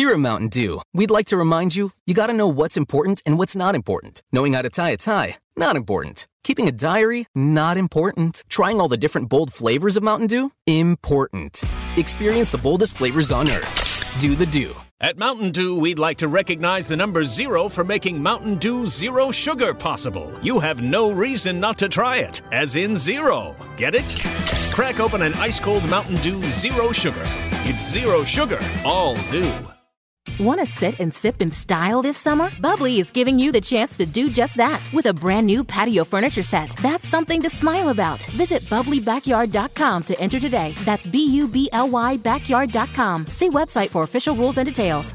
Here at Mountain Dew, we'd like to remind you you gotta know what's important and what's not important. Knowing how to tie a tie, not important. Keeping a diary, not important. Trying all the different bold flavors of Mountain Dew, important. Experience the boldest flavors on earth. Do the Dew. At Mountain Dew, we'd like to recognize the number zero for making Mountain Dew Zero Sugar possible. You have no reason not to try it, as in zero. Get it? Crack open an ice cold Mountain Dew Zero Sugar. It's zero sugar, all dew. Want to sit and sip in style this summer? Bubbly is giving you the chance to do just that with a brand new patio furniture set. That's something to smile about. Visit bubblybackyard.com to enter today. That's B U B L Y backyard.com. See website for official rules and details.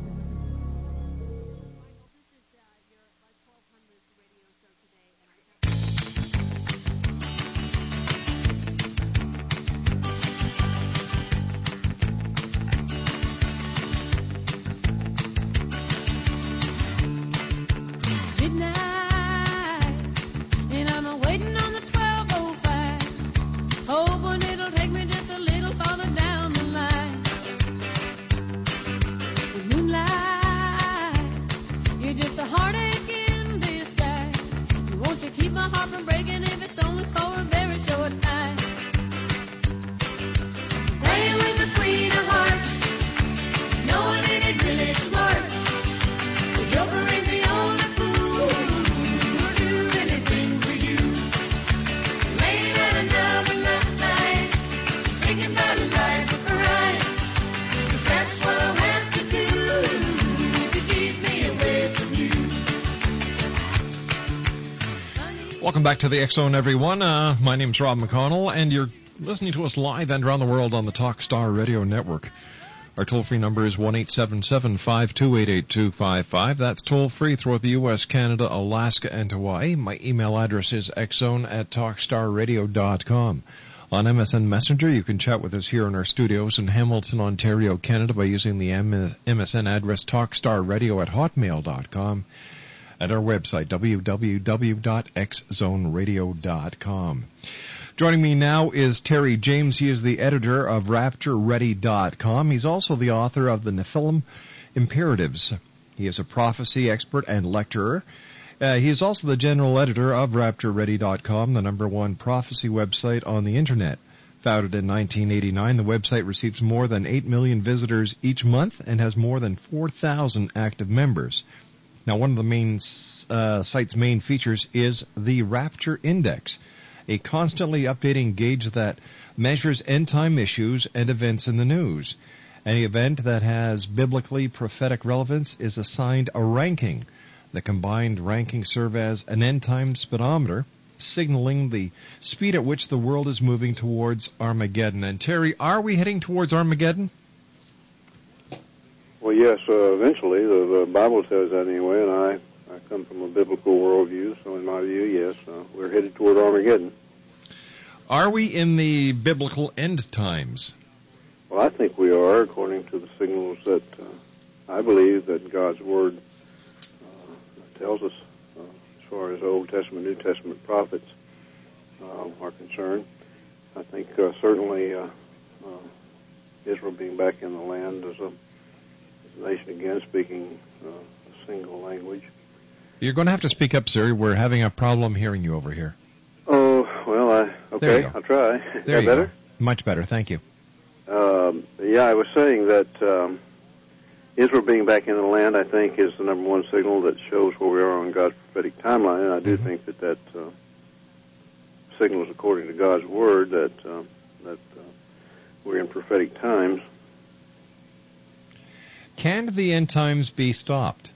Back to the Zone, everyone. Uh, my name's Rob McConnell, and you're listening to us live and around the world on the Talkstar Radio Network. Our toll-free number is one eight seven seven five two eight eight two five five. That's toll-free throughout the U.S., Canada, Alaska, and Hawaii. My email address is xzone at talkstarradio.com. On MSN Messenger, you can chat with us here in our studios in Hamilton, Ontario, Canada by using the MSN address talkstarradio at hotmail.com at our website, www.xzoneradio.com. Joining me now is Terry James. He is the editor of RaptureReady.com. He's also the author of the Nephilim Imperatives. He is a prophecy expert and lecturer. Uh, he is also the general editor of RaptureReady.com, the number one prophecy website on the internet. Founded in 1989, the website receives more than 8 million visitors each month and has more than 4,000 active members. Now, one of the main uh, site's main features is the Rapture Index, a constantly updating gauge that measures end time issues and events in the news. Any event that has biblically prophetic relevance is assigned a ranking. The combined ranking serve as an end time speedometer, signaling the speed at which the world is moving towards Armageddon. And Terry, are we heading towards Armageddon? Well, yes, uh, eventually. The, the Bible says that anyway, and I, I come from a biblical worldview, so in my view, yes, uh, we're headed toward Armageddon. Are we in the biblical end times? Well, I think we are, according to the signals that uh, I believe that God's Word uh, tells us uh, as far as Old Testament, New Testament prophets uh, are concerned. I think uh, certainly uh, uh, Israel being back in the land as a nation again, speaking uh, a single language. You're going to have to speak up, sir. We're having a problem hearing you over here. Oh, well, I okay. I'll try. There you better? go. Much better, thank you. Um, yeah, I was saying that um, Israel being back in the land, I think, is the number one signal that shows where we are on God's prophetic timeline. And I do think that that uh, signals, according to God's word, that uh, that uh, we're in prophetic times. Can the end times be stopped?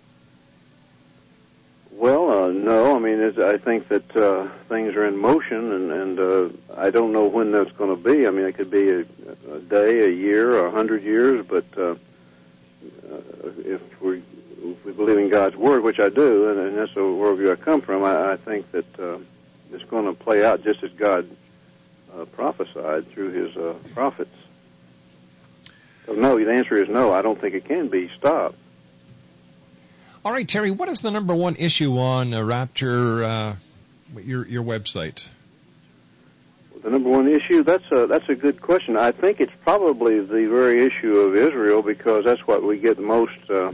Well, uh, no. I mean, I think that uh, things are in motion, and, and uh, I don't know when that's going to be. I mean, it could be a, a day, a year, a hundred years, but uh, uh, if we if we believe in God's word, which I do, and, and that's the worldview I come from, I, I think that uh, it's going to play out just as God uh, prophesied through His uh, prophets. No, the answer is no. I don't think it can be stopped. All right, Terry, what is the number one issue on uh, Rapture, uh, your your website? The number one issue? That's a that's a good question. I think it's probably the very issue of Israel because that's what we get the most uh,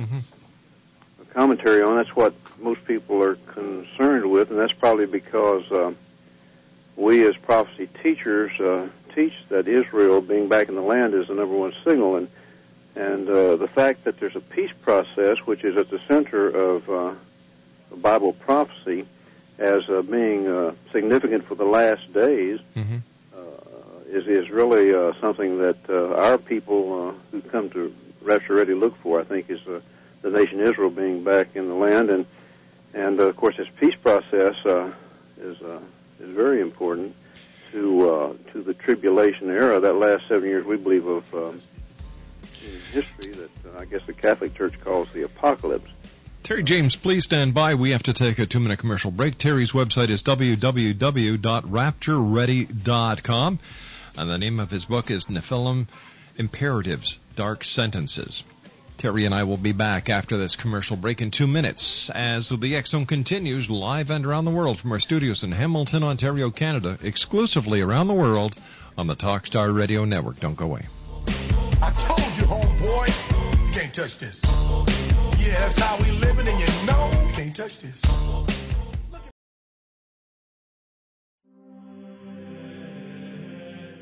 commentary on. That's what most people are concerned with, and that's probably because uh, we as prophecy teachers uh, teach that Israel being back in the land is the number one signal, and and uh, the fact that there's a peace process which is at the center of uh, Bible prophecy as uh, being uh, significant for the last days Mm-hmm. uh, is is really uh, something that uh, our people uh, who come to Rapture Ready look for. I think is uh, the nation Israel being back in the land, and and uh, of course this peace process uh, is uh, is very important to uh, to the tribulation era. That last seven years, we believe of um, history that uh, I guess the Catholic Church calls the apocalypse. Terry James, please stand by. We have to take a two minute commercial break. Terry's website is www.raptureready.com. And the name of his book is Nephilim Imperatives Dark Sentences. Terry and I will be back after this commercial break in two minutes as the X Zone continues live and around the world from our studios in Hamilton, Ontario, Canada, exclusively around the world on the Talkstar Radio Network. Don't go away. I told you, homeboy, you can't touch this. Yeah, that's how we living, and you know can't touch this.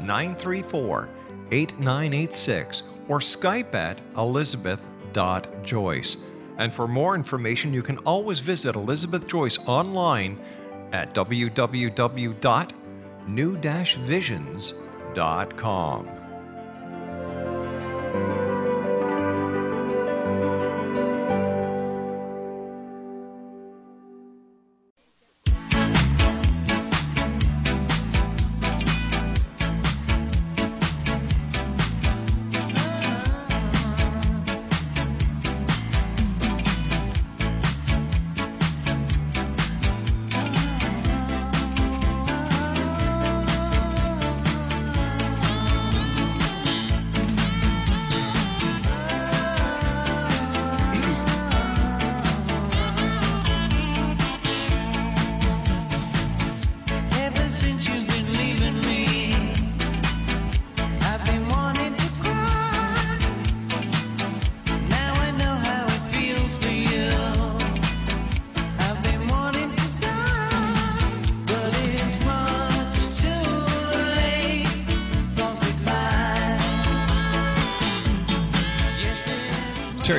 934 8986 or Skype at elizabeth.joyce. And for more information, you can always visit Elizabeth Joyce online at www.new-visions.com.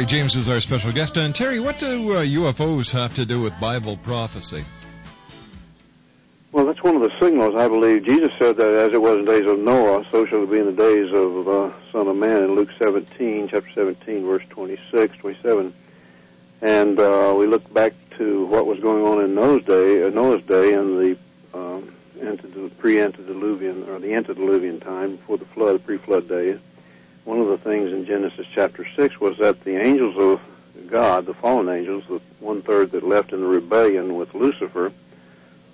James is our special guest. And Terry, what do uh, UFOs have to do with Bible prophecy? Well, that's one of the signals, I believe. Jesus said that as it was in the days of Noah, so shall it be in the days of the Son of Man in Luke 17, chapter 17, verse 26, 27. And uh, we look back to what was going on in Noah's day, uh, Noah's day and the um, antedilu- pre-antediluvian, or the antediluvian time, before the flood, pre-flood days. One of the things in Genesis chapter 6 was that the angels of God, the fallen angels, the one-third that left in the rebellion with Lucifer,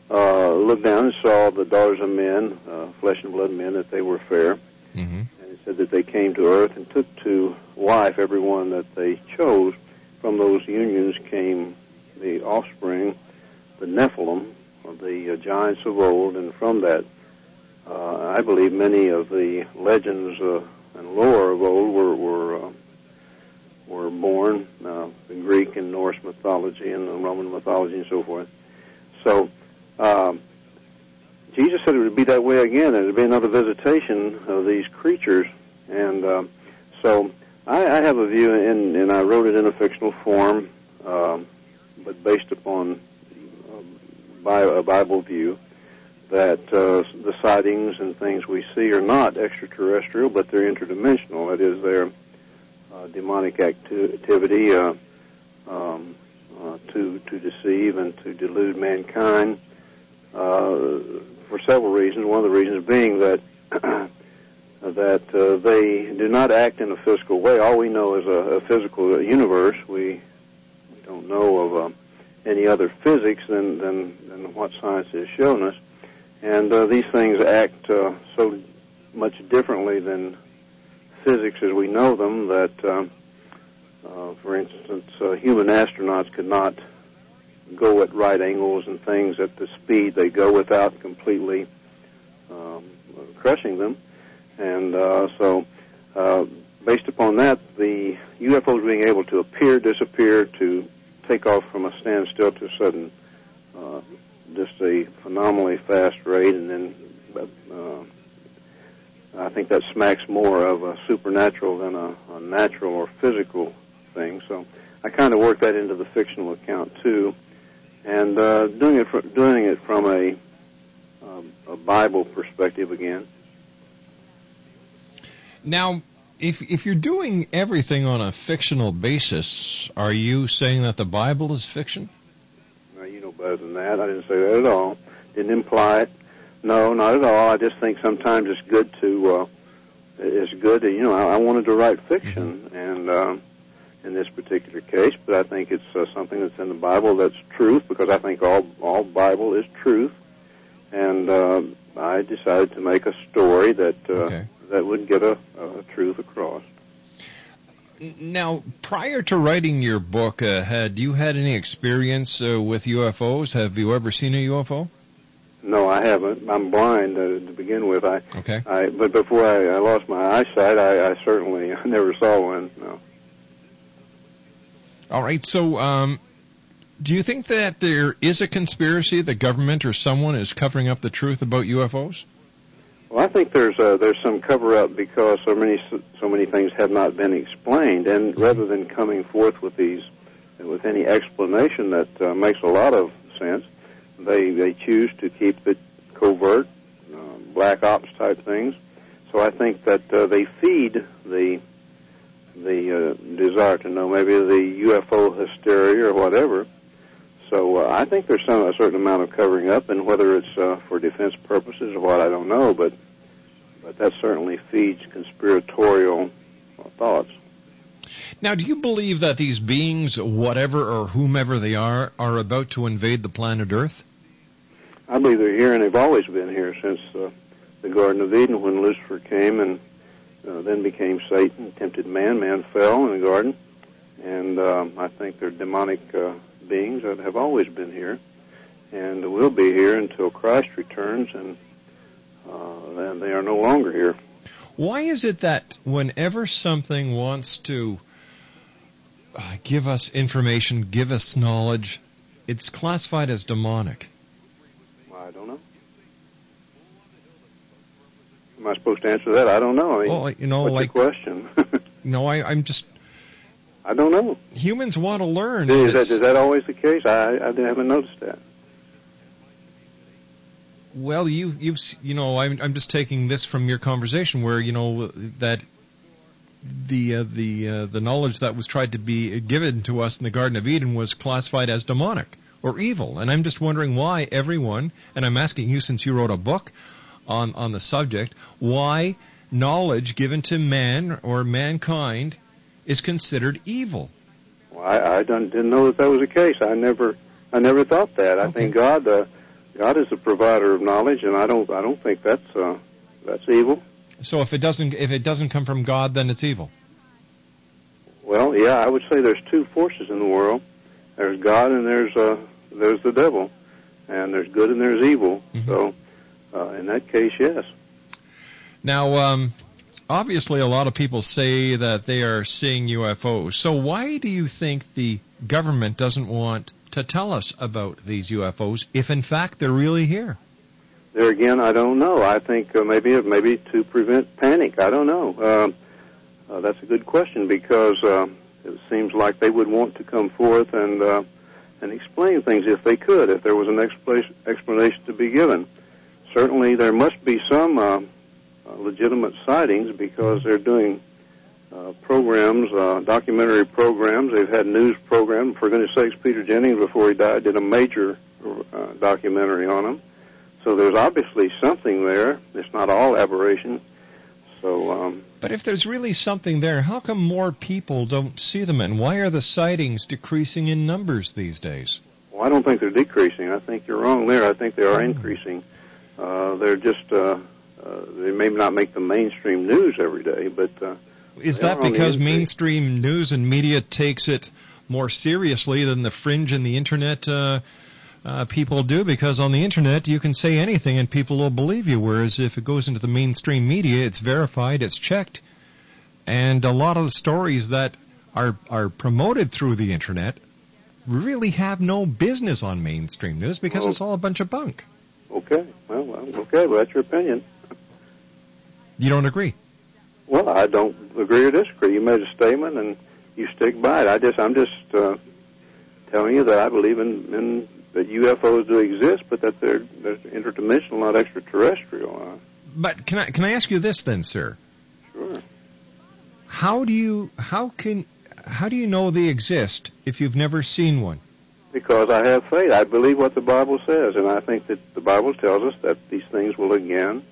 uh, looked down and saw the daughters of men, uh, flesh and blood men, that they were fair. Mm-hmm. And it said that they came to earth and took to wife every one that they chose. From those unions came the offspring, the Nephilim, the uh, giants of old, and from that, uh, I believe many of the legends uh, and lore of old were were uh, were born, uh, the Greek and Norse mythology and the Roman mythology and so forth. So, um, Jesus said it would be that way again. It would be another visitation of these creatures, and um, so I, I have a view, and, and I wrote it in a fictional form, um, but based upon um, a Bible view that uh, the sightings and things we see are not extraterrestrial, but they're interdimensional. That is, they're uh, demonic acti- activity uh, um, uh, to to deceive and to delude mankind uh, for several reasons. One of the reasons being that that uh, they do not act in a physical way. All we know is a, a physical universe. We don't know of any other physics than, than than what science has shown us. And uh, these things act uh, so much differently than physics as we know them that, uh, uh, for instance, uh, human astronauts could not go at right angles and things at the speed they go without completely um, crushing them. And uh, so, uh, based upon that, the UFOs being able to appear, disappear, to take off from a standstill to a sudden uh, just a phenomenally fast rate, and then uh, I think that smacks more of a supernatural than a, a natural or physical thing. So I kind of work that into the fictional account too, and uh, doing it fr- doing it from a um, a Bible perspective again. Now, if if you're doing everything on a fictional basis, are you saying that the Bible is fiction? Now, you know better than that. I didn't say that at all. Didn't imply it. No, not at all. I just think sometimes it's good to. Uh, it's good to you know. I, I wanted to write fiction, and um, in this particular case, but I think it's uh, something that's in the Bible that's truth because I think all all Bible is truth, and uh, I decided to make a story that uh, Okay. that would get a, a truth across. Now, prior to writing your book, uh, had you had any experience uh, with UFOs? Have you ever seen a UFO? No, I haven't. I'm blind uh, to begin with. I, Okay. I but before I, I lost my eyesight, I, I certainly never saw one. No. All right. So, um, do you think that there is a conspiracy, the government or someone is covering up the truth about UFOs? Well, I think there's uh, there's some cover up because so many so many things have not been explained, and rather than coming forth with these with any explanation that uh, makes a lot of sense, they they choose to keep it covert, uh, black ops type things. So I think that uh, they feed the the uh, desire to know, maybe the UFO hysteria or whatever. So uh, I think there's some a certain amount of covering up, and whether it's uh, for defense purposes or what, I don't know, but but that certainly feeds conspiratorial thoughts. Now, do you believe that these beings, whatever or whomever they are, are about to invade the planet Earth? I believe they're here, and they've always been here since uh, the Garden of Eden, when Lucifer came and uh, then became Satan, tempted man. Man fell in the garden, and um, I think they're demonic uh, beings that have always been here, and will be here until Christ returns, and uh, then they are no longer here. Why is it that whenever something wants to uh, give us information, give us knowledge, it's classified as demonic? I don't know. Am I supposed to answer that? I don't know. I mean, Well, you know, what's like question? no, I, I'm just I don't know. Humans want to learn. Is that, that always the case? I, I haven't noticed that. Well, you you've you know I'm I'm just taking this from your conversation where you know that the uh, the uh, the knowledge that was tried to be given to us in the Garden of Eden was classified as demonic or evil, and I'm just wondering why everyone and I'm asking you since you wrote a book on on the subject why knowledge given to man or mankind is considered evil. Well, I, I don't, didn't know that that was the case. I never, I never thought that. I think God, uh, God is the provider of knowledge, and I don't, I don't think that's, uh, that's evil. So if it doesn't if it doesn't come from God, then it's evil. Well, yeah, I would say there's two forces in the world. There's God and there's, uh, there's the devil, and there's good and there's evil. So, uh, in that case, yes. Now, um, obviously, a lot of people say that they are seeing UFOs. So, why do you think the government doesn't want to tell us about these UFOs if, in fact, they're really here? There again, I don't know. I think uh, maybe maybe to prevent panic. I don't know. Um, uh, that's a good question because uh, it seems like they would want to come forth and uh, and explain things if they could, if there was an explanation, explanation to be given. Certainly, there must be some uh, uh, legitimate sightings because they're doing uh, programs, uh, documentary programs. They've had news programs. For goodness sakes, Peter Jennings, before he died, did a major uh, documentary on them. So there's obviously something there. It's not all aberration. So um, But if there's really something there, how come more people don't see them? And why are the sightings decreasing in numbers these days? well, I don't think they're decreasing. I think you're wrong there. I think they are increasing. Uh, they're just uh, uh, they may not make the mainstream news every day, but uh, Is that are on the because mainstream news and media takes it more seriously than the fringe and the internet uh, uh, people do? Because on the internet you can say anything and people will believe you, whereas if it goes into the mainstream media, it's verified, it's checked, and a lot of the stories that are are promoted through the internet really have no business on mainstream news because Well- it's all a bunch of bunk. okay, well, well, okay, well that's your opinion. You don't agree? Well, I don't agree or disagree. You made a statement and you stick by it. I just I'm just uh, telling you that I believe in, in that UFOs do exist, but that they're, they're interdimensional, not extraterrestrial. Uh, But can I can I ask you this then, sir? sure. How do you how can how do you know they exist if you've never seen one? Because I have faith. I believe what the Bible says, and I think that the Bible tells us that these things will again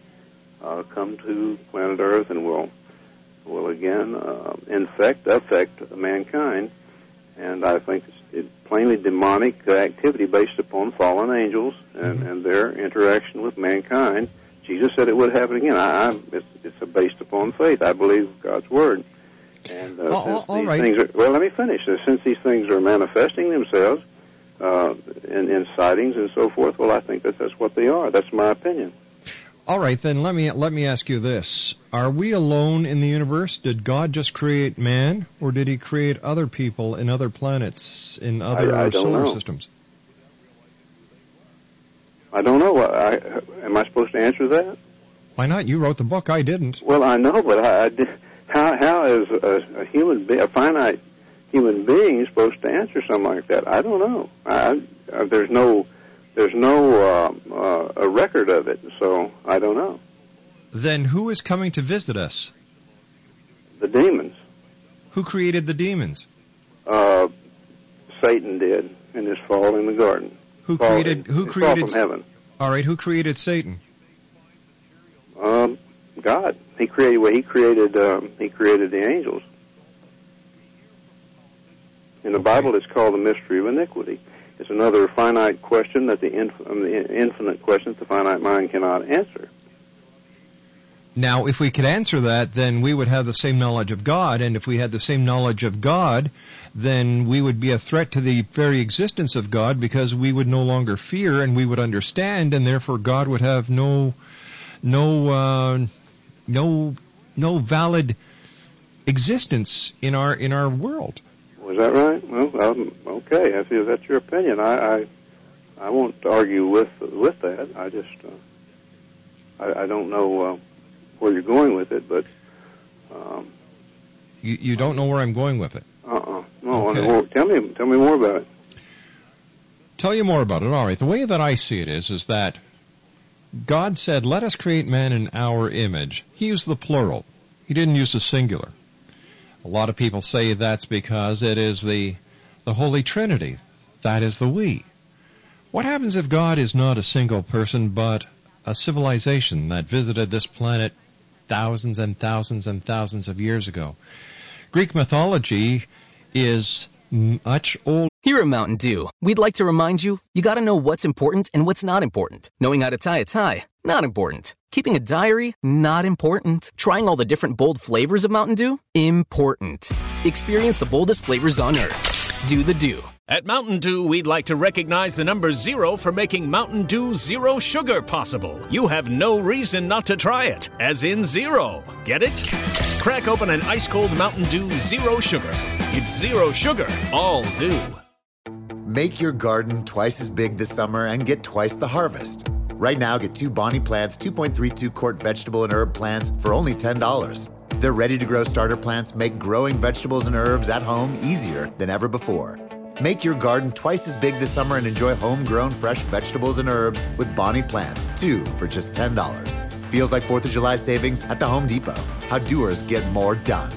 uh, come to planet Earth and will will again uh, infect affect mankind. And I think it's it, plainly demonic activity based upon fallen angels and, and their interaction with mankind. Jesus said it would happen again. I, I'm, it's, it's based upon faith. I believe God's word. And uh, Oh, since all these right. things are, well, let me finish. Uh, Since these things are manifesting themselves uh, in, in sightings and so forth, well, I think that that's what they are. That's my opinion. All right, then let me let me ask you this: Are we alone in the universe? Did God just create man, or did He create other people in other planets in other I don't solar know. systems? I don't know. I, am I supposed to answer that? Why not? You wrote the book. I didn't. Well, I know, but I, I did, how how is a, a human be, a finite human being supposed to answer something like that? I don't know. I, I, there's no there's no uh, uh, a record of it, so I don't know. Then who is coming to visit us? The demons. Who created the demons? Uh, Satan did in his fall in the garden. Who Fall- created? Who created? From heaven? All right, who created Satan? Um, God. He created. Well, he created. Um, he created the angels. In the Bible, it's called the mystery of iniquity. It's another finite question that the, inf- um, the infinite question that the finite mind cannot answer. Now, if we could answer that, then we would have the same knowledge of God, and if we had the same knowledge of God, then we would be a threat to the very existence of God because we would no longer fear and we would understand, and therefore God would have no, no, uh, no, no valid existence in our in our world. Was that right? Well, um, okay. If that's your opinion, I, I, I won't argue with with that. I just, uh, I, I don't know uh, where you're going with it, but um, You, you don't know where I'm going with it. uh-uh. Oh, Okay. well, tell me, tell me more about it. Tell you more about it. All right. The way that I see it is, is that God said, "Let us create man in our image." He used the plural. He didn't use the singular. A lot of people say that's because it is the the Holy Trinity. That is the we. What happens if God is not a single person, but a civilization that visited this planet thousands and thousands and thousands of years ago? Greek mythology is much older. Here at Mountain Dew, we'd like to remind you you gotta know what's important and what's not important. Knowing how to tie a tie, not important. Keeping a diary, not important. Trying all the different bold flavors of Mountain Dew, important. Experience the boldest flavors on earth. Do the Dew. At Mountain Dew, we'd like to recognize the number zero for making Mountain Dew Zero Sugar possible. You have no reason not to try it, as in zero. Get it? Crack open an ice cold Mountain Dew Zero Sugar. It's zero sugar, all dew. Make your garden twice as big this summer and get twice the harvest. Right now, get two Bonnie Plants 2.32 quart vegetable and herb plants for only $10. Their ready to grow starter plants make growing vegetables and herbs at home easier than ever before. Make your garden twice as big this summer and enjoy homegrown fresh vegetables and herbs with Bonnie Plants, two for just $10. Feels like 4th of July savings at the Home Depot. How doers get more done.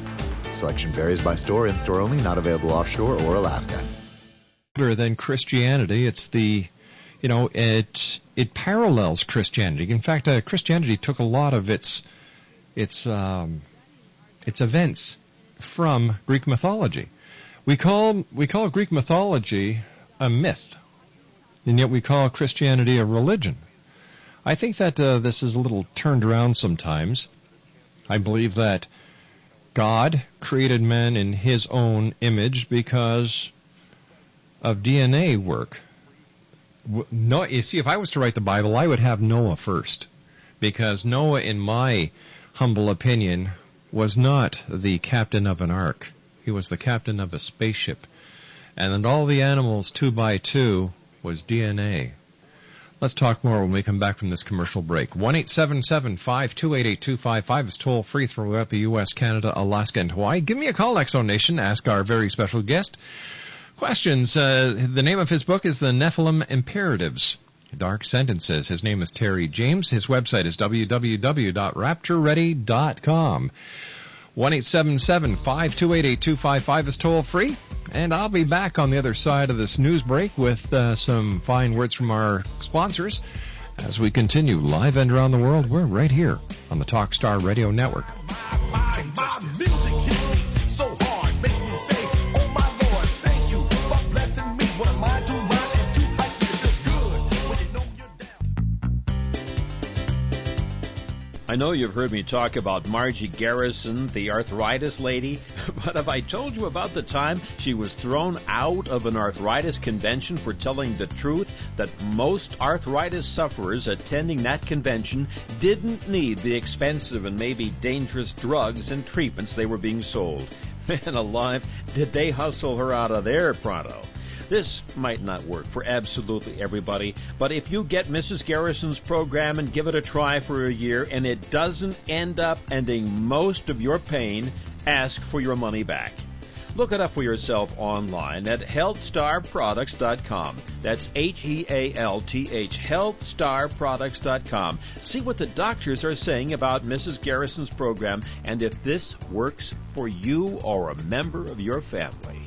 Selection varies by store, in store only, not available offshore or Alaska. Than Christianity. It's the, you know, it it parallels Christianity. In fact, uh, Christianity took a lot of its its um, its events from Greek mythology. We call we call Greek mythology a myth, and yet we call Christianity a religion. I think that uh, this is a little turned around sometimes. I believe that God created men in His own image because of DNA work. No, you see, if I was to write the Bible, I would have Noah first, because Noah, in my humble opinion, was not the captain of an ark. He was the captain of a spaceship, and all the animals two by two was DNA. Let's talk more when we come back from this commercial break. One eight seven seven five two eight eight two five five is toll free throughout the U.S., Canada, Alaska, and Hawaii. Give me a call, Exo Nation. Ask our very special guest questions. Uh, the name of his book is The Nephilim Imperatives. Dark Sentences. His name is Terry James. His website is www.raptureready.com. 1-877-528-8255 is toll free. And I'll be back on the other side of this news break with uh, some fine words from our sponsors as we continue live and around the world. We're right here on the Talkstar Radio Network. My music hits I know you've heard me talk about Margie Garrison, the arthritis lady, but have I told you about the time she was thrown out of an arthritis convention for telling the truth that most arthritis sufferers attending that convention didn't need the expensive and maybe dangerous drugs and treatments they were being sold? Man alive, did they hustle her out of there pronto? This might not work for absolutely everybody, but if you get Mrs. Garrison's program and give it a try for a year and it doesn't end up ending most of your pain, ask for your money back. Look it up for yourself online at healthstarproducts.com. That's H E A L T H, healthstarproducts.com. See what the doctors are saying about Mrs. Garrison's program and if this works for you or a member of your family.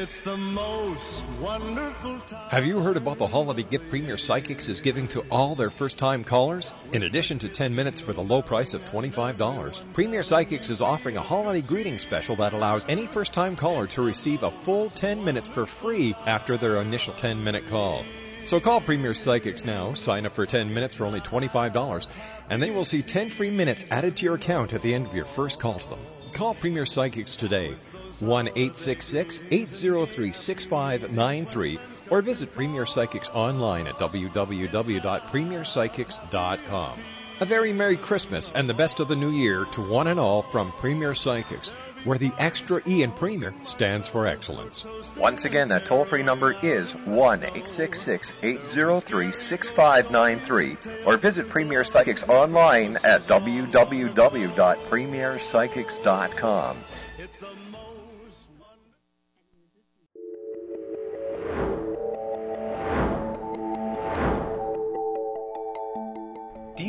It's the most wonderful time. Have you heard about the holiday gift Premier Psychics is giving to all their first time callers? In addition to 10 minutes for the low price of $25, Premier Psychics is offering a holiday greeting special that allows any first time caller to receive a full 10 minutes for free after their initial 10 minute call. So call Premier Psychics now, sign up for 10 minutes for only $25, and then you will see 10 free minutes added to your account at the end of your first call to them. Call Premier Psychics today. 1 866 803 6593 or visit Premier Psychics online at www.premierpsychics.com. A very Merry Christmas and the best of the new year to one and all from Premier Psychics, where the extra E in Premier stands for excellence. Once again, that toll free number is 1 866 803 6593 or visit Premier Psychics online at www.premierpsychics.com.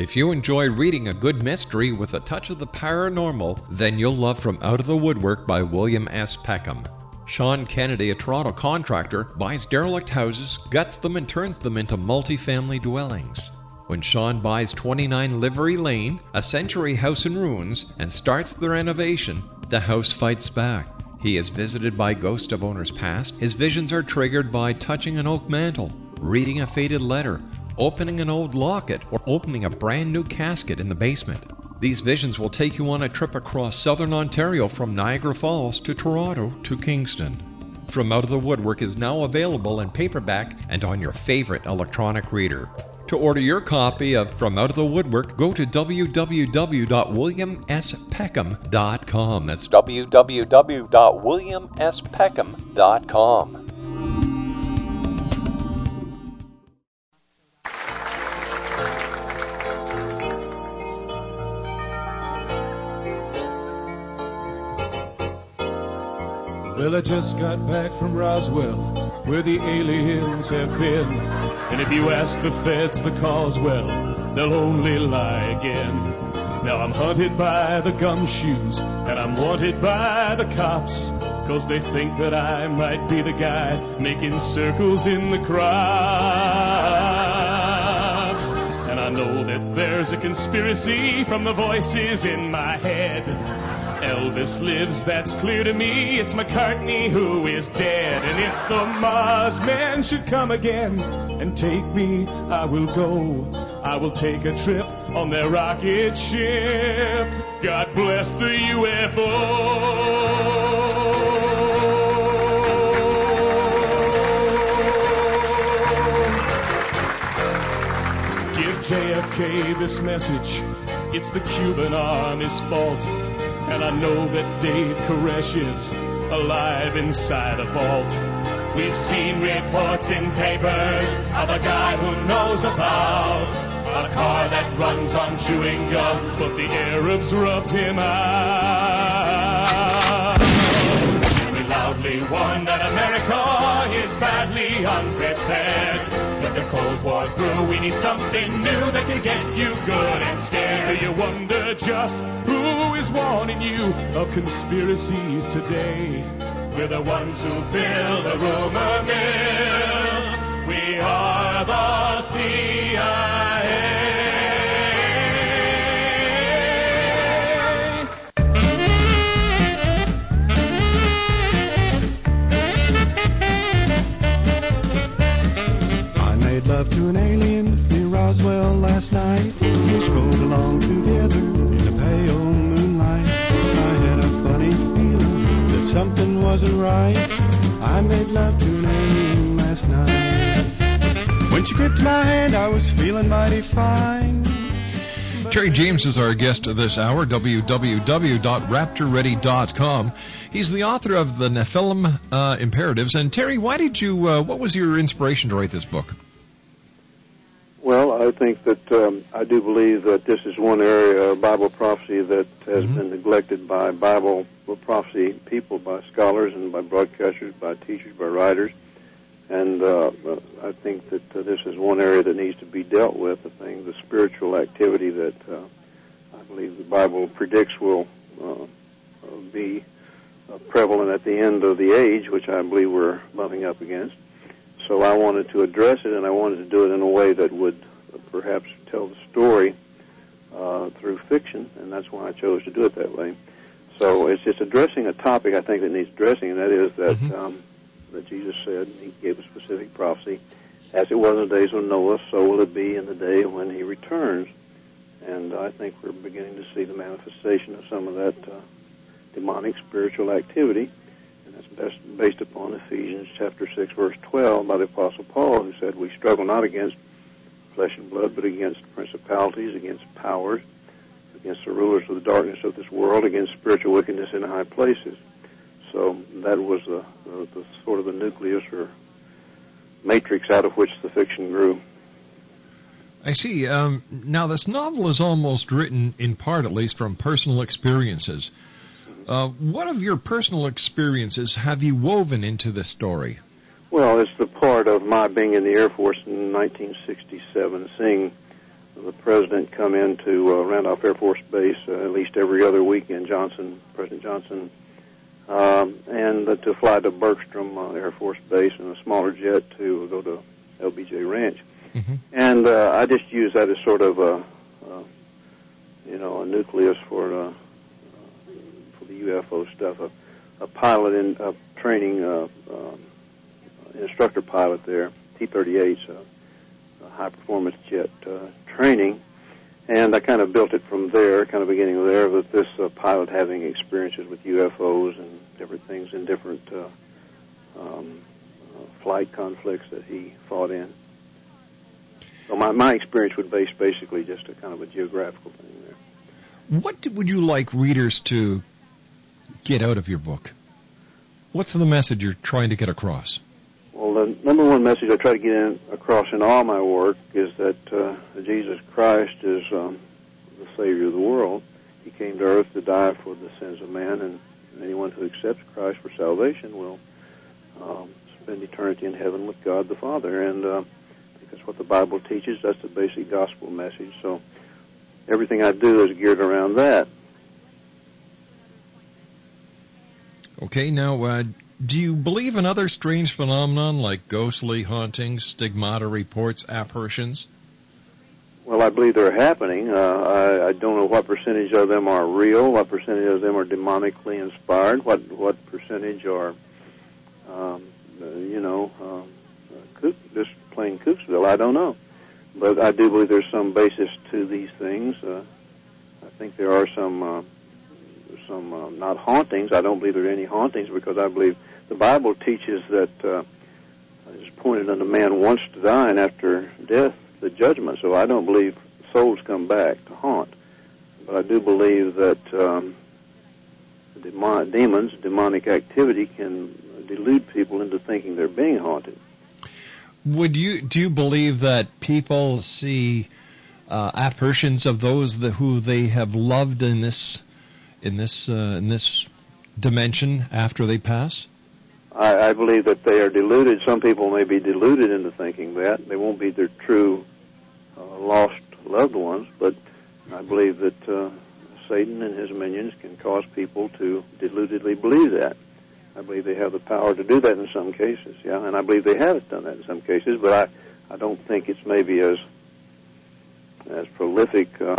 If you enjoy reading a good mystery with a touch of the paranormal, then you'll love From Out of the Woodwork by William S. Peckham. Sean Kennedy, a Toronto contractor, buys derelict houses, guts them, and turns them into multifamily dwellings. When Sean buys 29 Livery Lane, a century house in ruins, and starts the renovation, the house fights back. He is visited by ghosts of owners past. His visions are triggered by touching an oak mantle, reading a faded letter, opening an old locket, or opening a brand new casket in the basement. These visions will take you on a trip across southern Ontario from Niagara Falls to Toronto to Kingston. From Out of the Woodwork is now available in paperback and on your favorite electronic reader. To order your copy of From Out of the Woodwork, go to www.williamspeckham.com. That's www.williamspeckham.com. I just got back from Roswell, where the aliens have been. And if you ask the feds the cause, well, they'll only lie again. Now I'm hunted by the gumshoes, and I'm wanted by the cops. Cause they think that I might be the guy making circles in the crops. And I know that there's a conspiracy from the voices in my head. Elvis lives, that's clear to me. It's McCartney who is dead. And if the Mars man should come again and take me, I will go. I will take a trip on their rocket ship. God bless the UFO. Give JFK this message. It's the Cuban army's fault. And I know that Dave Koresh is alive inside a vault. We've seen reports in papers of a guy who knows about a car that runs on chewing gum, but the Arabs rubbed him out. We loudly warn that America is badly unprepared. With the Cold War through, we need something new that can get you good and scared. Do you wonder just warning you of conspiracies today? We're the ones who fill the rumor mill. We are the CIA. I made love to an alien near Roswell last night. We strolled along together wasn't right. I made love to an last night. When she gripped my hand, I was feeling mighty fine. Terry James is our guest this hour, www.raptureready.com. He's the author of the Nephilim uh, Imperatives. And Terry, why did you, uh, what was your inspiration to write this book? I think that um, I do believe that this is one area of Bible prophecy that has been neglected by Bible prophecy people, by scholars and by broadcasters, by teachers, by writers. And uh, I think that uh, this is one area that needs to be dealt with. The thing, the spiritual activity that uh, I believe the Bible predicts will uh, uh, be uh, prevalent at the end of the age, which I believe we're bumping up against. So I wanted to address it, and I wanted to do it in a way that would uh, perhaps tell the story uh, through fiction, and that's why I chose to do it that way. So it's just addressing a topic I think that needs addressing, and that is that um, that Jesus said He gave a specific prophecy, as it was in the days of Noah, so will it be in the day when He returns. And I think we're beginning to see the manifestation of some of that uh, demonic spiritual activity, and that's best based upon Ephesians chapter six, verse twelve, by the Apostle Paul, who said, "We struggle not against flesh and blood, but against principalities, against powers, against the rulers of the darkness of this world, against spiritual wickedness in high places." So that was the, the, the sort of the nucleus or matrix out of which the fiction grew. I see. Um, now, this novel is almost written, in part at least, from personal experiences. Uh, what of your personal experiences have you woven into the story? Well, it's the part of my being in the Air Force in 1967, seeing the president come into uh, Randolph Air Force Base uh, at least every other weekend, Johnson, President Johnson, um, and uh, to fly to Bergstrom uh, Air Force Base in a smaller jet to go to LBJ Ranch. And uh, I just use that as sort of a, uh, you know, a nucleus for uh, for the UFO stuff. A, a pilot in a training uh, um, instructor pilot there, T-38, so a high performance jet uh, training, and I kind of built it from there, kind of beginning there with this uh, pilot having experiences with UFOs and different things in different uh, um, uh, flight conflicts that he fought in. So my, my experience would base basically just a kind of a geographical thing there. What would you like readers to get out of your book? What's the message you're trying to get across? Well, the number one message I try to get in, across in all my work is that uh, Jesus Christ is um, the Savior of the world. He came to earth to die for the sins of man, and anyone who accepts Christ for salvation will um, spend eternity in heaven with God the Father. And uh, that's what the Bible teaches. That's the basic gospel message. So everything I do is geared around that. Okay, now, uh, do you believe in other strange phenomenon like ghostly hauntings, stigmata reports, apparitions? Well, I believe they're happening. Uh, I, I don't know what percentage of them are real, what percentage of them are demonically inspired, what what percentage are, um, you know, um, just plain Cooksville. I don't know, but I do believe there's some basis to these things. Uh, I think there are some uh, some uh, not hauntings. I don't believe there are any hauntings because I believe the Bible teaches that uh, it's pointed unto man once to die, and after death the judgment. So I don't believe souls come back to haunt, but I do believe that um, demon- demons, demonic activity, can delude people into thinking they're being haunted. Would you do you believe that people see uh, apparitions of those that, who they have loved in this in this uh, in this dimension after they pass? I, I believe that they are deluded. Some people may be deluded into thinking that they won't be their true uh, lost loved ones, but I believe that uh, Satan and his minions can cause people to deludedly believe that. I believe they have the power to do that in some cases, yeah, and I believe they have done that in some cases, but I, I don't think it's maybe as as prolific uh,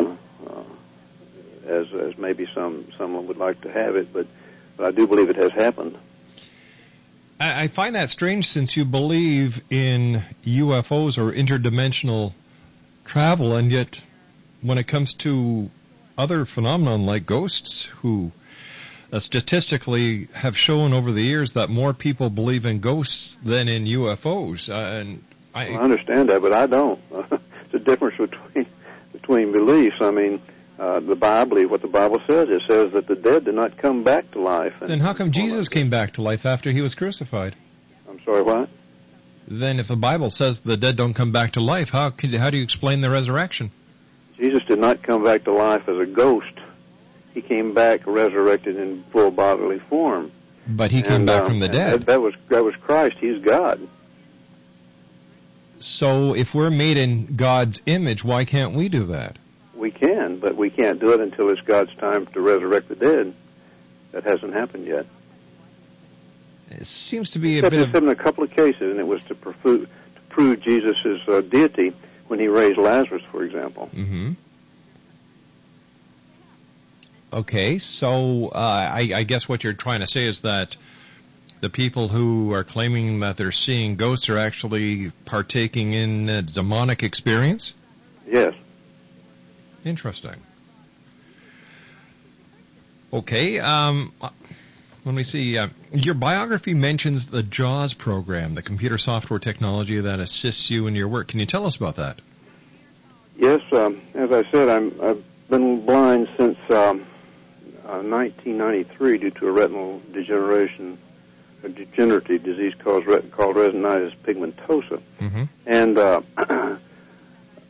uh, as as maybe some someone would like to have it, but but I do believe it has happened. I, I find that strange since you believe in UFOs or interdimensional travel, and yet when it comes to other phenomenon like ghosts, who uh, statistically have shown over the years that more people believe in ghosts than in UFOs, uh, and I, Well, I understand that, but I don't. it's a difference between between beliefs. I mean, uh, the Bible, believe what the Bible says. It says that the dead do not come back to life. And then how come Jesus came back to life after he was crucified? I'm sorry, what? Then, if the Bible says the dead don't come back to life, how can, how do you explain the resurrection? Jesus did not come back to life as a ghost. He came back resurrected in full bodily form. But he came back um, from the dead. That, that was that was Christ. He's God. So, if we're made in God's image, why can't we do that? We can, but we can't do it until it's God's time to resurrect the dead. That hasn't happened yet. It seems to be a Except bit it's of in a couple of cases, and it was to, prove to prove Jesus' uh, deity when he raised Lazarus, for example. hmm Okay, so uh, I, I guess what you're trying to say is that the people who are claiming that they're seeing ghosts are actually partaking in a demonic experience? Yes. Interesting. Okay, um, let me see. Uh, your biography mentions the JAWS program, the computer software technology that assists you in your work. Can you tell us about that? Yes, um, as I said, I'm, I've been blind since um, uh, 1993 due to a retinal degeneration, a degenerative disease called, called retinitis pigmentosa. Mm-hmm. And uh,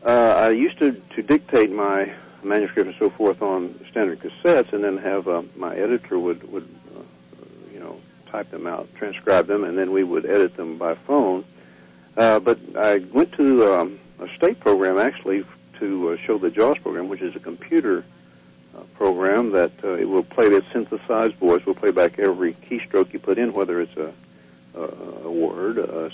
uh, I used to, to dictate my manuscript and so forth on standard cassettes, and then have uh, my editor would would uh, you know type them out, transcribe them, and then we would edit them by phone. Uh, but I went to um, a state program actually to uh, show the JAWS program, which is a computer uh, program that uh, it will play that synthesized voice. Will play back every keystroke you put in, whether it's a a, a word, a, a-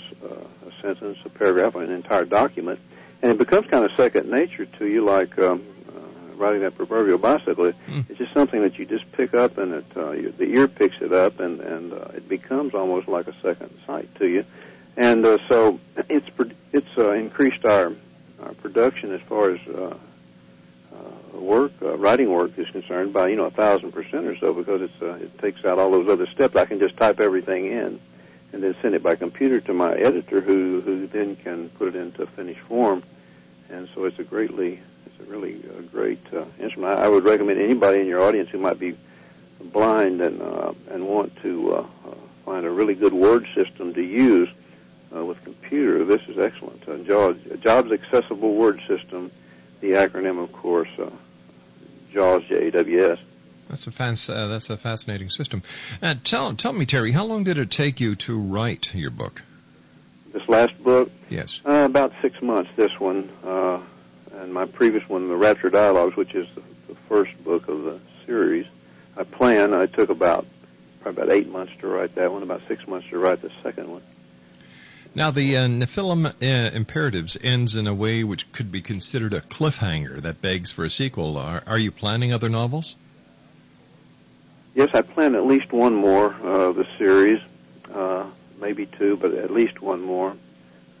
sentence, a paragraph, or an entire document, and it becomes kind of second nature to you, like um, uh, riding that proverbial bicycle. It, It's just something that you just pick up, and it uh, you, the ear picks it up, and and uh, it becomes almost like a second sight to you. And uh, so it's it's uh, increased our our production as far as uh, uh, work, uh, writing work is concerned by you know a thousand percent or so because it's uh, it takes out all those other steps. I can just type everything in and then send it by computer to my editor, who who then can put it into finished form. And so it's a greatly it's a really uh, great uh, instrument. I, I would recommend anybody in your audience who might be blind and uh, and want to uh, uh, find a really good word system to use uh, with computer. This is excellent. Uh, Jobs, Jobs Accessible Word System, the acronym, of course, uh, JAWS, J-A-W-S. That's a uh, that's a fascinating system. Uh, tell tell me, Terry, how long did it take you to write your book? This last book, Yes. uh, about six months. This one, uh, and my previous one, the Rapture Dialogues, which is the, the first book of the series. I plan. I took about probably about eight months to write that one, about six months to write the second one. Now, the uh, Nephilim uh, Imperatives ends in a way which could be considered a cliffhanger that begs for a sequel. Are, are you planning other novels? Yes, I plan at least one more uh, of the series, uh, maybe two, but at least one more.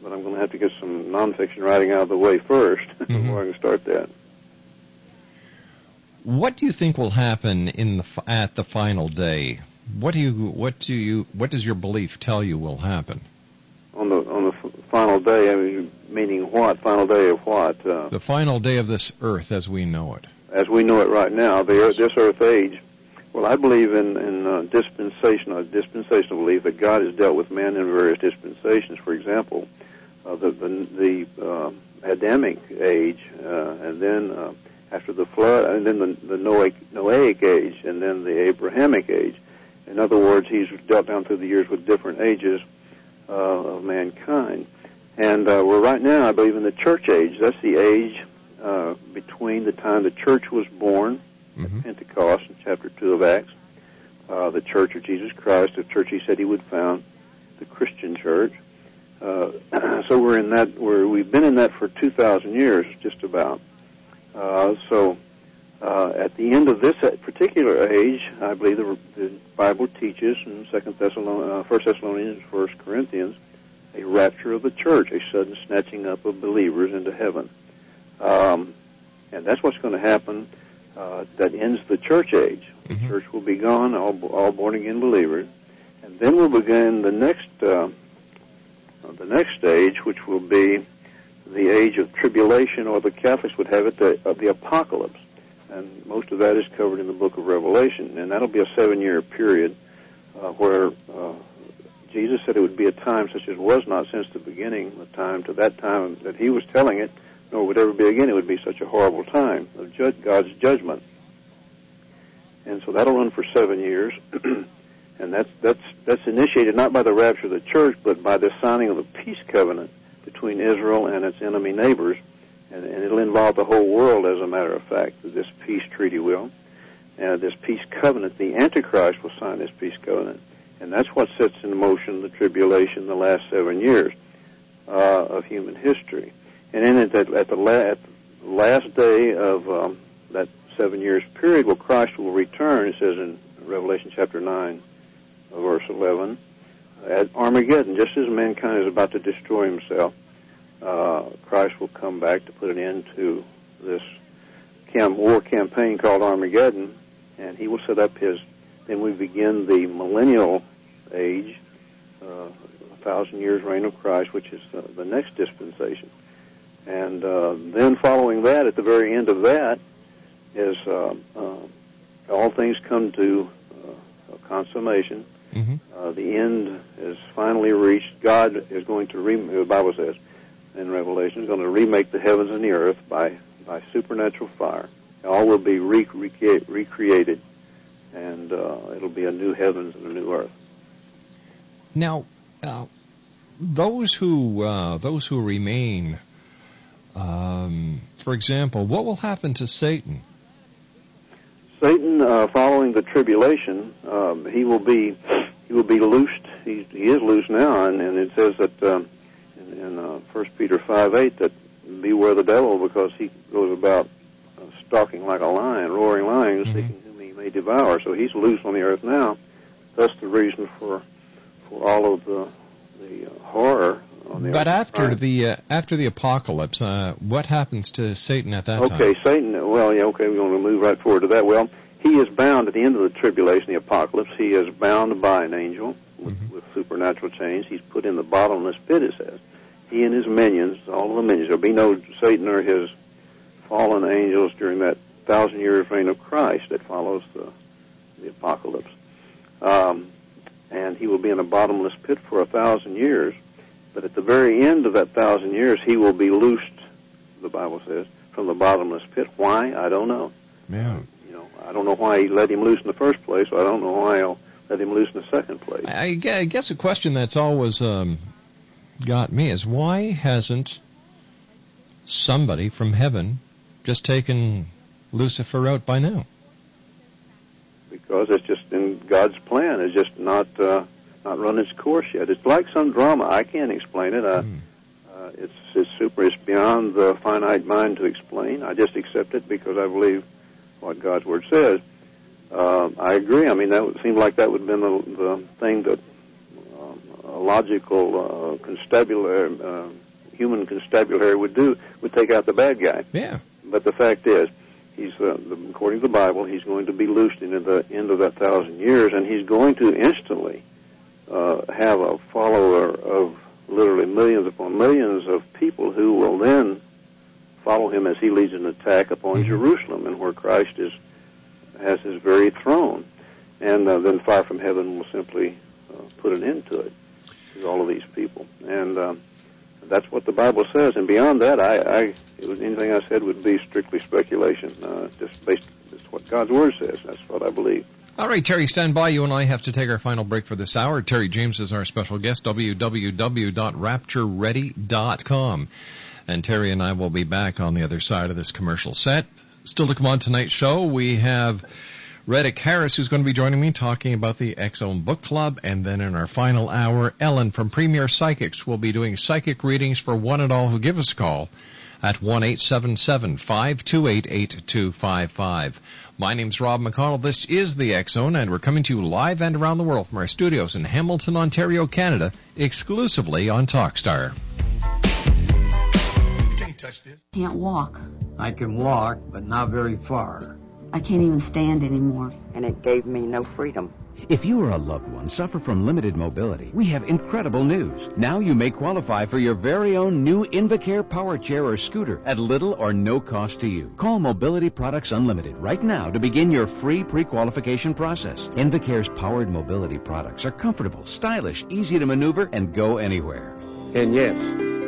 But I'm going to have to get some nonfiction writing out of the way 1st before I can start that. What do you think will happen in the at the final day? What do you what do you what does your belief tell you will happen? On the on the f- final day, I mean, meaning what? Final day of what? Uh, The final day of this earth as we know it. as we know it right now, the earth, this earth age. Well, I believe in in uh, dispensational dispensational belief that God has dealt with man in various dispensations. For example, uh, the the, the uh, Adamic age, uh, and then uh, after the flood, and then the, the Noahic, Noahic age, and then the Abrahamic age. In other words, he's dealt down through the years with different ages uh, of mankind. And uh, we're right now, I believe, in the church age. That's the age uh, between the time the church was born, at Pentecost, in chapter 2 of Acts, uh, the church of Jesus Christ, the church he said he would found, the Christian church. Uh, so we're in that, we're, we've been in that for 2,000 years, just about. Uh, so uh, at the end of this particular age, I believe the, the Bible teaches in Second Thessalonians, uh, First Thessalonians, First Corinthians, a rapture of the church, a sudden snatching up of believers into heaven, um, and that's what's going to happen. Uh, that ends the church age. The church will be gone, all, all born again believers, and then we'll begin the next uh, the next stage, which will be the age of tribulation, or the Catholics would have it, the, of the apocalypse. And most of that is covered in the book of Revelation. And that'll be a seven year period uh, where uh, Jesus said it would be a time such as was not since the beginning, the time to that time that he was telling it, nor would ever be again. It would be such a horrible time of ju- God's judgment. And so that'll run for seven years. and that's that's that's initiated not by the rapture of the church, but by the signing of the peace covenant between Israel and its enemy neighbors, and, and it'll involve the whole world, as a matter of fact. This peace treaty will, and this peace covenant. The Antichrist will sign this peace covenant, and that's what sets in motion the tribulation, the last seven years uh, of human history. And then at, at the la- at last day of um, that seven years period, where Christ will return, it says in Revelation chapter nine, verse eleven, at Armageddon, just as mankind is about to destroy himself, uh, Christ will come back to put an end to this cam- war campaign called Armageddon, and he will set up his. Then we begin the millennial age, uh, a thousand years reign of Christ, which is the next dispensation. And uh, then following that, at the very end of that, is uh, uh, all things come to uh, consummation. Mm-hmm. Uh, the end is finally reached. God is going to, re- the Bible says in Revelation, is going to remake the heavens and the earth by, by supernatural fire. All will be re- recrea- recreated, and uh, it'll be a new heavens and a new earth. Now, uh, those who uh, those who remain, um, for example, what will happen to Satan? Satan, uh, following the tribulation, um, he will be he will be loosed. He, he is loose now, and, and it says that um, in, in uh, First Peter five eight that beware the devil because he goes about uh, stalking like a lion, roaring lion, seeking whom he may devour. So he's loose on the earth now. That's the reason for for all of the the uh, horror But after the uh, after the apocalypse, uh, what happens to Satan at that time? Okay, Satan. Well, yeah. Okay, we're going to move right forward to that. Well, he is bound at the end of the tribulation, the apocalypse. He is bound by an angel with, with supernatural chains. He's put in the bottomless pit. It says he and his minions, all of the minions. There'll be no Satan or his fallen angels during that thousand years reign of Christ that follows the the apocalypse. Um, and he will be in a bottomless pit for a thousand years. But at the very end of that thousand years, he will be loosed. The Bible says from the bottomless pit. Why? I don't know. Yeah. You know, I don't know why he let him loose in the first place. So I don't know why he'll let him loose in the second place. I, I I guess a question that's always um, got me is why hasn't somebody from heaven just taken Lucifer out by now? because it's just in God's plan. It's just not uh, not run its course yet. It's like some drama. I can't explain it. Uh, uh, it's it's super. It's beyond the finite mind to explain. I just accept it because I believe what God's word says. Uh, I agree. I mean, that would seem like that would have been the, the thing that um, a logical uh, constabulary, uh, human constabulary would do would take out the bad guy. Yeah. But the fact is, he's uh, the, according to the Bible, he's going to be loosed into the end of that thousand years, and he's going to instantly uh, have a follower of literally millions upon millions of people who will then follow him as he leads an attack upon Jerusalem, and where Christ is has his very throne, and uh, then fire from heaven will simply uh, put an end to it to all of these people, and. Um, that's what the Bible says, and beyond that, I, I it was, anything I said would be strictly speculation, uh, just based. It's what God's Word says. That's what I believe. All right, Terry, stand by. You and I have to take our final break for this hour. Terry James is our special guest, www.raptureready.com. And Terry and I will be back on the other side of this commercial set. Still to come on tonight's show, we have Reddick Harris, who's going to be joining me talking about the Zone Book Club. And then in our final hour, Ellen from Premier Psychics will be doing psychic readings for one and all who give us a call at 1 877 528 8255. My name's Rob McConnell. This is the X Zone, and we're coming to you live and around the world from our studios in Hamilton, Ontario, Canada, exclusively on Talkstar. You can't touch this. Can't walk. I can walk, but not very far. I can't even stand anymore. and it gave me no freedom. If you or a loved one suffer from limited mobility, we have incredible news. Now you may qualify for your very own new Invacare power chair or scooter at little or no cost to you. Call Mobility Products Unlimited right now to begin your free pre-qualification process. Invacare's powered mobility products are comfortable, stylish, easy to maneuver, and go anywhere. And yes,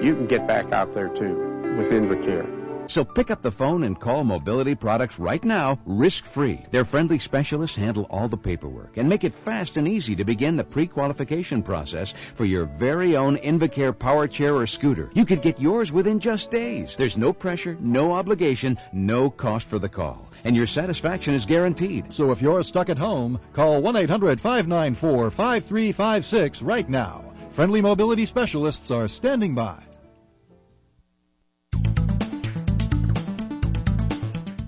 you can get back out there too with Invacare. So pick up the phone and call Mobility Products right now, risk-free. Their friendly specialists handle all the paperwork and make it fast and easy to begin the pre-qualification process for your very own Invacare power chair or scooter. You could get yours within just days. There's no pressure, no obligation, no cost for the call. And your satisfaction is guaranteed. So if you're stuck at home, call 1-800-594-5356 right now. Friendly mobility specialists are standing by.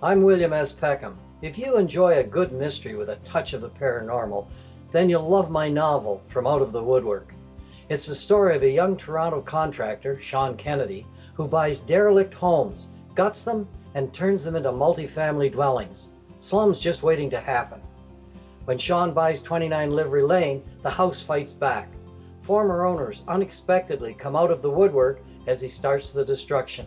I'm William S. Peckham. If you enjoy a good mystery with a touch of the paranormal, then you'll love my novel, From Out of the Woodwork. It's the story of a young Toronto contractor, Sean Kennedy, who buys derelict homes, guts them, and turns them into multifamily dwellings. Slums just waiting to happen. When Sean buys 29 Livery Lane, the house fights back. Former owners unexpectedly come out of the woodwork as he starts the destruction.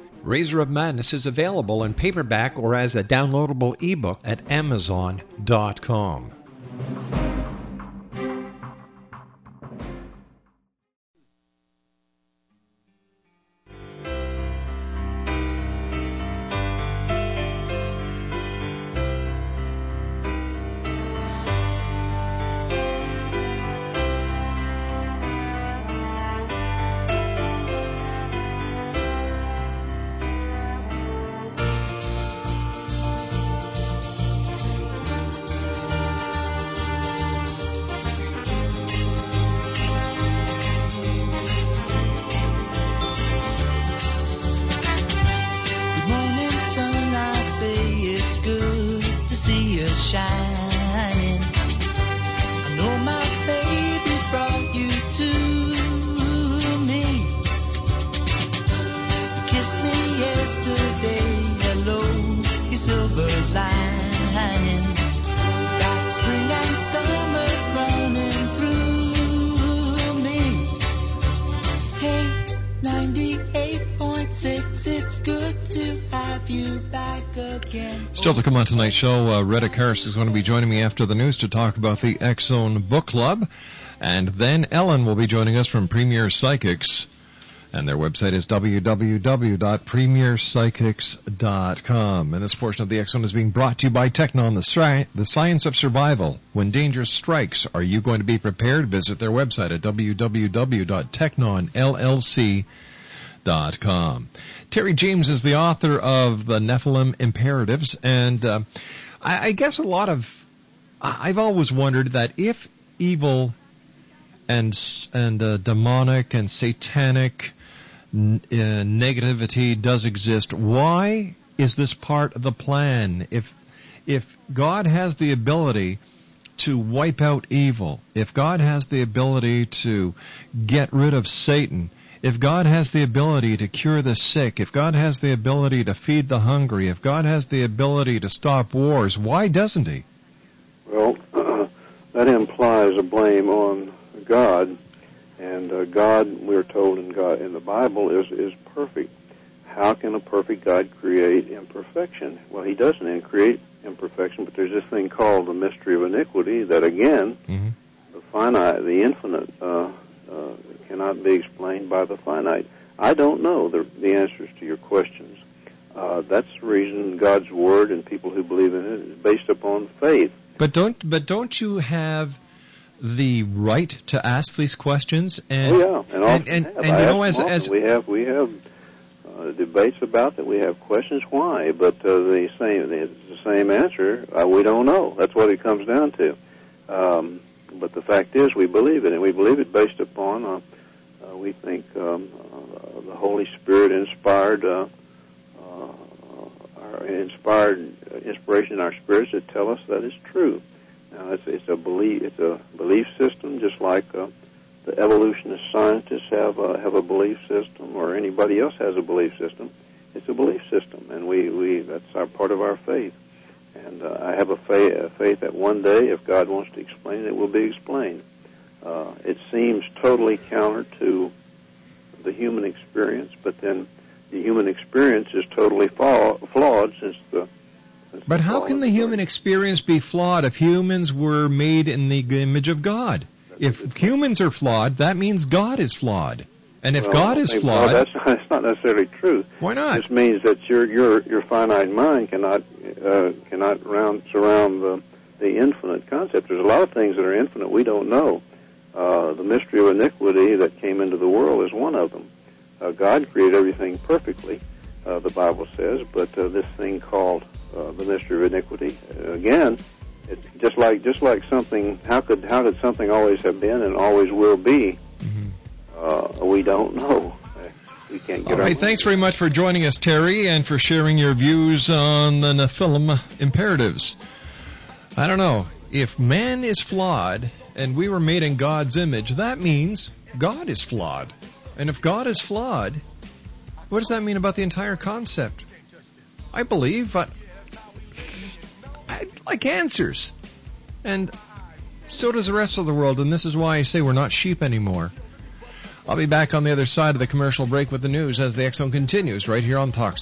Razor of Madness is available in paperback or as a downloadable ebook at Amazon.com. on tonight's show, uh, Retta Karras is going to be joining me after the news to talk about the Zone Book Club. And then Ellen will be joining us from Premier Psychics. And their website is www.premierpsychics.com. And this portion of the Zone is being brought to you by Technon, the, sci- the science of survival. When danger strikes, are you going to be prepared? Visit their website at www.technonllc.com. Terry James is the author of the Nephilim Imperatives, and uh, I, I guess a lot of I've always wondered that if evil and and uh, demonic and satanic n- uh, negativity does exist, why is this part of the plan? If if God has the ability to wipe out evil, if God has the ability to get rid of Satan, if God has the ability to cure the sick, if God has the ability to feed the hungry, if God has the ability to stop wars, why doesn't He? Well, that implies a blame on God, and uh, God, we're told in God in the Bible, is is perfect. How can a perfect God create imperfection? Well, He doesn't create imperfection, but there's this thing called the mystery of iniquity that, again, the finite, the infinite, uh, uh, cannot be explained by the finite. I don't know the, the answers to your questions. Uh, that's the reason God's Word and people who believe in it is based upon faith. But don't but don't you have the right to ask these questions? And oh yeah, and, and, and, and you know as as we have we have uh, debates about that. We have questions why, but uh, the same it's the same answer. Uh, we don't know. That's what it comes down to. Um, but the fact is, we believe it, and we believe it based upon. Uh, uh, we think um, uh, the Holy Spirit inspired. Uh, uh, our inspired uh, inspiration in our spirits that tell us that is true. Now, it's, it's a belief. It's a belief system, just like uh, the evolutionist scientists have a, have a belief system, or anybody else has a belief system. It's a belief system, and we, we that's our part of our faith. And uh, I have a faith, a faith that one day, if God wants to explain it, it will be explained. Uh, it seems totally counter to the human experience, but then the human experience is totally fa- flawed since the but how can the human experience be flawed if humans were made in the image of God? If humans are flawed, that means God is flawed. And if Well, God is flawed, well, that's, that's not necessarily true. Why not? This means that your your your finite mind cannot uh, cannot round, surround the the infinite concept. There's a lot of things that are infinite we don't know. Uh, the mystery of iniquity that came into the world is one of them. Uh, God created everything perfectly, uh, the Bible says, but uh, this thing called uh, the mystery of iniquity, uh, again, it's just like just like something. How could how could something always have been and always will be? Uh, we don't know. Uh, We can't get All right, thanks very much for joining us, Terry, and for sharing your views on the Nephilim imperatives. I don't know. If man is flawed and we were made in God's image, that means God is flawed. And if God is flawed, what does that mean about the entire concept? I believe, but I like answers. And so does the rest of the world, and this is why I say we're not sheep anymore. I'll be back on the other side of the commercial break with the news as the X Zone continues right here on Talkstar.